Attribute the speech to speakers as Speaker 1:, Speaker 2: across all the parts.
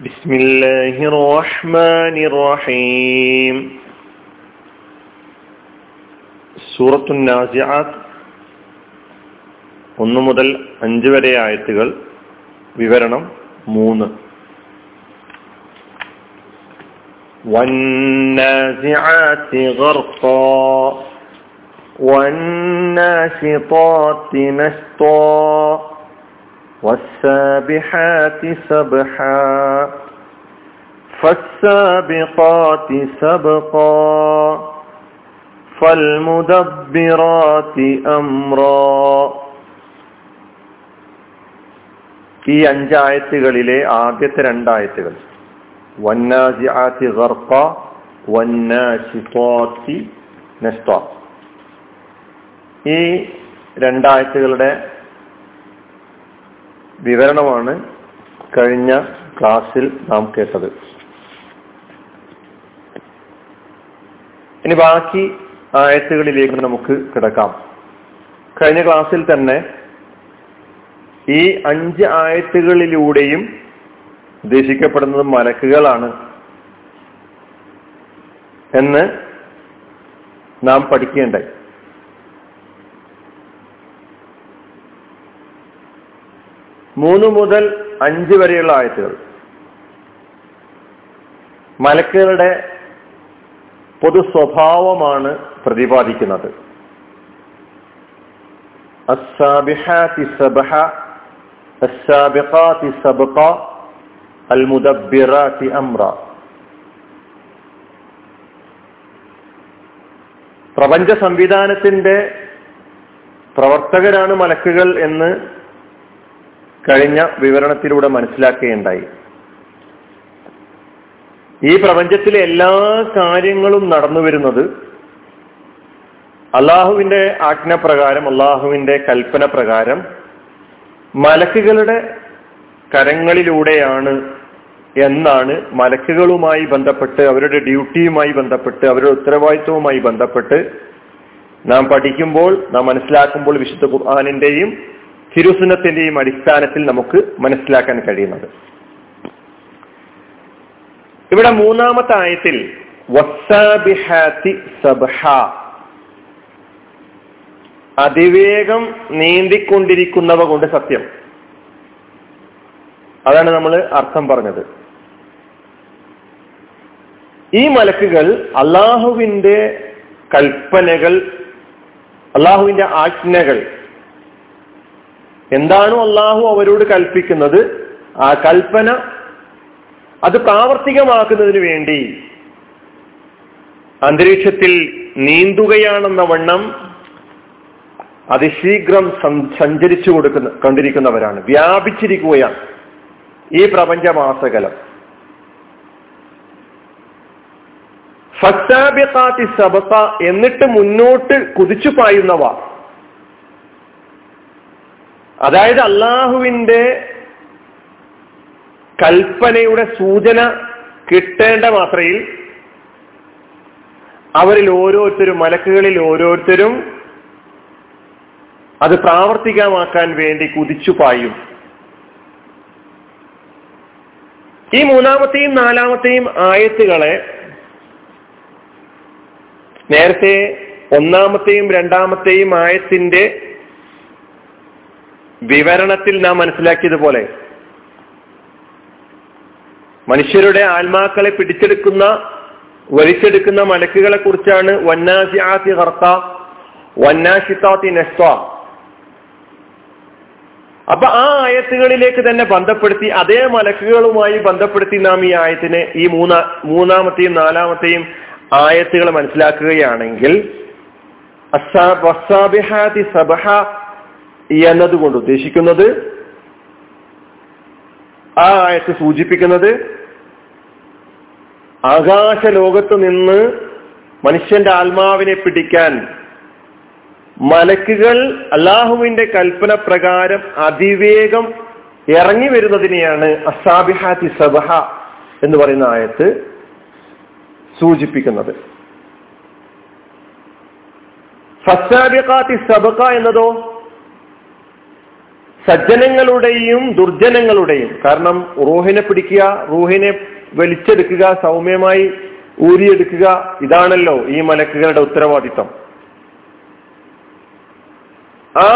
Speaker 1: بسم الله الرحمن الرحيم സൂറത്തു നാസിആത്ത് ഒന്ന് മുതൽ അഞ്ച് വരെ ആയത്തുകൾ വിവരണം മൂന്ന് والنازعات غرقا والناشطات نشطا والسابحات سبحا فالسابقات سبقا فالمدبرات أمرا ഈ അഞ്ചായത്തുകളിലെ ആദ്യത്തെ രണ്ടായത്തുകൾ വന്നാസിആത്തി ഗർഖ വന്നാശിത്താത്തി നഷ്ത ഈ രണ്ടായത്തുകളുടെ വിവരണമാണ് കഴിഞ്ഞ ക്ലാസ്സിൽ നാം കേട്ടത്. ഇനി ബാക്കി ആയത്തുകളിലേക്ക് നമുക്ക് കിടക്കാം. കഴിഞ്ഞ ക്ലാസ്സിൽ തന്നെ ഈ അഞ്ച് ആയത്തുകളിലൂടെയും ഉദ്ദേശിക്കപ്പെടുന്നത് മലക്കുകളാണ് എന്ന് നാം പഠിക്കേണ്ടായി. മൂന്ന് മുതൽ അഞ്ച് വരെയുള്ള ആയത്തുകൾ. മലക്കുകളുടെ പൊതു സ്വഭാവമാണ് പ്രതിപാദിക്കുന്നത്. പ്രപഞ്ച സംവിധാനത്തിന്റെ പ്രവർത്തകരാണ് മലക്കുകൾ എന്ന് കഴിഞ്ഞ വിവരണത്തിലൂടെ മനസ്സിലാക്കുകയുണ്ടായി. ഈ പ്രപഞ്ചത്തിലെ എല്ലാ കാര്യങ്ങളും നടന്നു വരുന്നത് അള്ളാഹുവിന്റെ ആജ്ഞപ്രകാരം അള്ളാഹുവിന്റെ കൽപ്പന പ്രകാരം മലക്കുകളുടെ കരങ്ങളിലൂടെയാണ് എന്നാണ് മലക്കുകളുമായി ബന്ധപ്പെട്ട് അവരുടെ ഡ്യൂട്ടിയുമായി ബന്ധപ്പെട്ട് അവരുടെ ഉത്തരവാദിത്വവുമായി ബന്ധപ്പെട്ട് നാം പഠിക്കുമ്പോൾ നാം മനസ്സിലാക്കുമ്പോൾ വിശുദ്ധ ഖുർആാനിന്റെയും തിരുസുനത്തിന്റെയും അടിസ്ഥാനത്തിൽ നമുക്ക് മനസ്സിലാക്കാൻ കഴിയുന്നത്. ഇവിടെ മൂന്നാമത്തെ ആയത്തിൽ സബ്ഹ. അതിവേഗം നീന്തിക്കൊണ്ടിരിക്കുന്നവ കൊണ്ട് സത്യം. അതാണ് നമ്മൾ അർത്ഥം പറഞ്ഞത്. ഈ മലക്കുകൾ അള്ളാഹുവിന്റെ കൽപ്പനകൾ അള്ളാഹുവിന്റെ ആജ്ഞകൾ എന്താണോ അള്ളാഹു അവരോട് കൽപ്പിക്കുന്നത്? ആ കൽപ്പന അത് പ്രാവർത്തികമാക്കുന്നതിന് വേണ്ടി. അന്തരീക്ഷത്തിൽ നീന്തുകയാണെന്ന വണ്ണം അതിശീഘ്രം സഞ്ചരിച്ചു കൊടുക്കുന്ന കണ്ടിരിക്കുന്നവരാണ്. വ്യാപിച്ചിരിക്കുകയാണ് ഈ പ്രപഞ്ചമാസകലം. ഫസാബിഖാത്തി സബസ എന്നിട്ട് മുന്നോട്ട് കുതിച്ചു പായുന്നവ. അതായത് അള്ളാഹുവിന്റെ കൽപ്പനയുടെ സൂചന കിട്ടേണ്ട മാത്രയിൽ അവരിൽ ഓരോരുത്തരും മലക്കുകളിൽ ഓരോരുത്തരും അത് പ്രാവർത്തികമാക്കാൻ വേണ്ടി കുതിച്ചു പായും. ഈ മൂന്നാമത്തെയും നാലാമത്തെയും ആയത്തുകളെ നേരത്തെ ഒന്നാമത്തെയും രണ്ടാമത്തെയും ആയത്തിന്റെ വിവരണത്തിൽ നാം മനസ്സിലാക്കിയതുപോലെ മനുഷ്യരുടെ ആത്മാക്കളെ പിടിച്ചെടുക്കുന്ന വലിച്ചെടുക്കുന്ന മലക്കുകളെ കുറിച്ചാണ് വന്നാസിയാത്തി ഹർത്ത വന്നാഷിത്താത്തി നെസ്വ അപ്പൊ ആ ആയത്തുകളിലേക്ക് തന്നെ ബന്ധപ്പെടുത്തി അതേ മലക്കുകളുമായി ബന്ധപ്പെടുത്തി നാം ഈ ആയത്തിനെ ഈ മൂന്നാ മൂന്നാമത്തെയും നാലാമത്തെയും ആയത്തുകൾ മനസ്സിലാക്കുകയാണെങ്കിൽ എന്നതുകൊണ്ട് ഉദ്ദേശിക്കുന്നത് ആ ആയത്ത് സൂചിപ്പിക്കുന്നത് ആകാശ ലോകത്ത് നിന്ന് മനുഷ്യന്റെ ആത്മാവിനെ പിടിക്കാൻ മലക്കുകൾ അള്ളാഹുവിന്റെ കൽപ്പന പ്രകാരം അതിവേഗം ഇറങ്ങി വരുന്നതിനെയാണ് അസാബിഹാത്തി സബഹ എന്ന് പറയുന്ന ആയത്ത് സൂചിപ്പിക്കുന്നത്. ഫസാബിഖാത്തി സബഹ എന്നതോ സജ്ജനങ്ങളുടെയും ദുർജനങ്ങളുടെയും. കാരണം റൂഹിനെ പിടിക്കുക റൂഹിനെ വലിച്ചെടുക്കുക സൗമ്യമായി ഊരിയെടുക്കുക ഇതാണല്ലോ ഈ മലക്കുകളുടെ ഉത്തരവാദിത്തം. ആ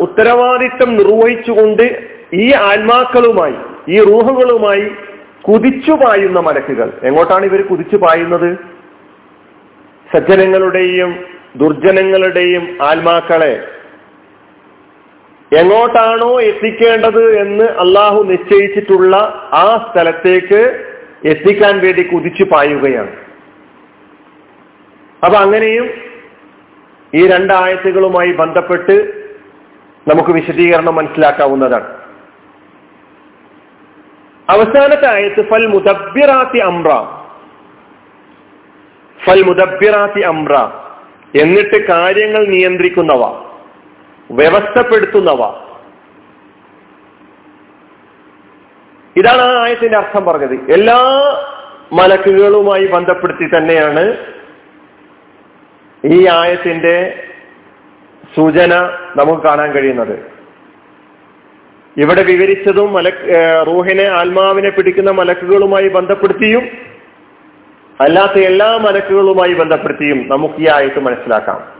Speaker 1: ഉത്തരവാദിത്തം നിർവഹിച്ചുകൊണ്ട് ഈ ആത്മാക്കളുമായി ഈ റൂഹുകളുമായി കുതിച്ചു പായുന്ന മലക്കുകൾ. എങ്ങോട്ടാണ് ഇവർ കുതിച്ചു പായുന്നത്? സജ്ജനങ്ങളുടെയും ദുർജനങ്ങളുടെയും ആത്മാക്കളെ എങ്ങോട്ടാണോ എത്തിക്കേണ്ടത് എന്ന് അള്ളാഹു നിശ്ചയിച്ചിട്ടുള്ള ആ സ്ഥലത്തേക്ക് എത്തിക്കാൻ വേണ്ടി കുതിച്ചു പായുകയാണ്. അപ്പൊ അങ്ങനെയും ഈ രണ്ടായത്തുകളുമായി ബന്ധപ്പെട്ട് നമുക്ക് വിശദീകരണം മനസ്സിലാക്കാവുന്നതാണ്. അവസാനത്തെ ആയത്ത് ഫൽ മുദബിറാത്തി അമ്ര ഫൽ മുദബിറാത്തി അമ്ര എന്നിട്ട് കാര്യങ്ങൾ നിയന്ത്രിക്കുന്നവ. വ്യവസ്ഥപ്പെടുത്തുന്നവ. ഇതാണ് ആ ആയത്തിന്റെ അർത്ഥം പറഞ്ഞത്. എല്ലാ മലക്കുകളുമായി ബന്ധപ്പെടുത്തി തന്നെയാണ് ഈ ആയത്തിന്റെ സൂചന നമുക്ക് കാണാൻ കഴിയുന്നത്. ഇവിടെ വിവരിച്ചതും മല റൂഹിനെ ആത്മാവിനെ പിടിക്കുന്ന മലക്കുകളുമായി ബന്ധപ്പെടുത്തിയും അല്ലാത്ത എല്ലാ മലക്കുകളുമായി ബന്ധപ്പെടുത്തിയും നമുക്ക് ഈ ആയത്ത് മനസ്സിലാക്കാം.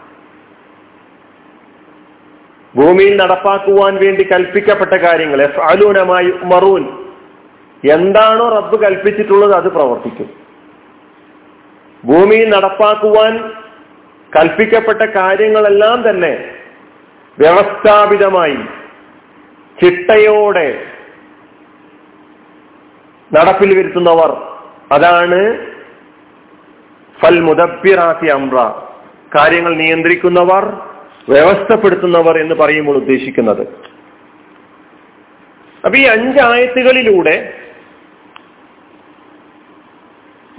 Speaker 1: ഭൂമിയിൽ നടപ്പാക്കുവാൻ വേണ്ടി കൽപ്പിക്കപ്പെട്ട കാര്യങ്ങൾ. അലൂനമായി മറൂൻ എന്താണോ റബ്ബ് കൽപ്പിച്ചിട്ടുള്ളത് അത് പ്രവർത്തിക്കും. ഭൂമിയിൽ നടപ്പാക്കുവാൻ കൽപ്പിക്കപ്പെട്ട കാര്യങ്ങളെല്ലാം തന്നെ വ്യവസ്ഥാപിതമായി ചിട്ടയോടെ നടപ്പിൽ വരുത്തുന്നവർ. അതാണ് ഫൽ മുദബിറാത്തി അമ്ര കാര്യങ്ങൾ നിയന്ത്രിക്കുന്നവർ വ്യവസ്ഥപ്പെടുത്തുന്നവർ എന്ന് പറയുമ്പോൾ ഉദ്ദേശിക്കുന്നത്. അപ്പൊ ഈ അഞ്ചായത്തുകളിലൂടെ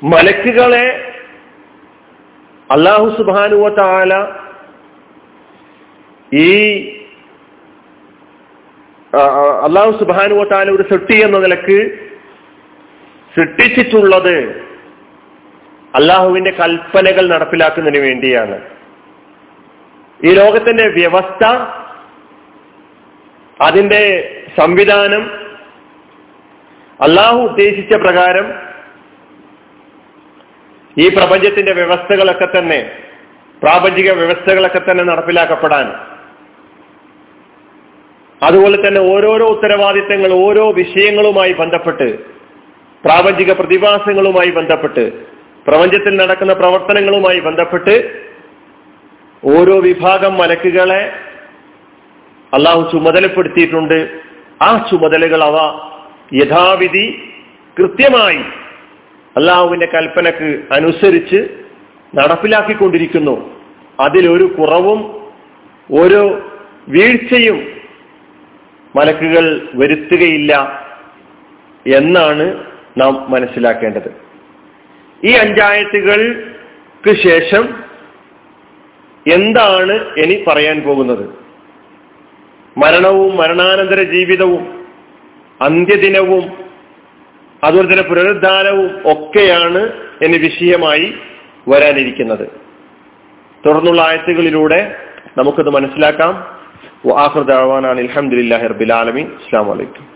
Speaker 1: മലക്കുകളെ അള്ളാഹു സുബാനുവ ഈ അള്ളാഹു സുബാനുവ താല ഒരു സൃഷ്ടി എന്ന നിലയ്ക്ക് സൃഷ്ടിച്ചിട്ടുള്ളത് അള്ളാഹുവിന്റെ കൽപ്പനകൾ നടപ്പിലാക്കുന്നതിന് വേണ്ടിയാണ്. ഈ ലോകത്തിന്റെ വ്യവസ്ഥ അതിന്റെ സംവിധാനം അള്ളാഹു ഉദ്ദേശിച്ച പ്രകാരം ഈ പ്രപഞ്ചത്തിന്റെ വ്യവസ്ഥകളൊക്കെ തന്നെ പ്രാപഞ്ചിക വ്യവസ്ഥകളൊക്കെ തന്നെ നടപ്പിലാക്കപ്പെടാൻ. അതുപോലെ തന്നെ ഓരോരോ ഉത്തരവാദിത്തങ്ങൾ ഓരോ വിഷയങ്ങളുമായി ബന്ധപ്പെട്ട് പ്രാപഞ്ചിക പ്രതിഭാസങ്ങളുമായി ബന്ധപ്പെട്ട് പ്രപഞ്ചത്തിൽ നടക്കുന്ന പ്രവർത്തനങ്ങളുമായി ബന്ധപ്പെട്ട് ഓരോ വിഭാഗം മലക്കുകളെ അള്ളാഹു ചുമതലപ്പെടുത്തിയിട്ടുണ്ട്. ആ ചുമതലകൾ അവ യഥാവിധി കൃത്യമായി അള്ളാഹുവിന്റെ കൽപ്പനക്ക് അനുസരിച്ച് നടപ്പിലാക്കിക്കൊണ്ടിരിക്കുന്നു. അതിലൊരു കുറവും ഒരു വീഴ്ചയും മലക്കുകൾ വരുത്തുകയില്ല എന്നാണ് നാം മനസ്സിലാക്കേണ്ടത്. ഈ അഞ്ചായത്തുകൾക്ക് ശേഷം എന്താണ് ഇനി പറയാൻ പോകുന്നത്? മരണവും മരണാനന്തര ജീവിതവും അന്ത്യദിനവും അതുപോലെ തന്നെ പുനരുദ്ധാനവും ഒക്കെയാണ് എന്നെ വിഷയമായി വരാനിരിക്കുന്നത്. തുടർന്നുള്ള ആയത്തുകളിലൂടെ നമുക്കത് മനസ്സിലാക്കാം. ആഹൃദാവാനാണ് അലഹമുല്ലാ ഹർബിൽ ആലമി അസ്സാം വലൈക്കും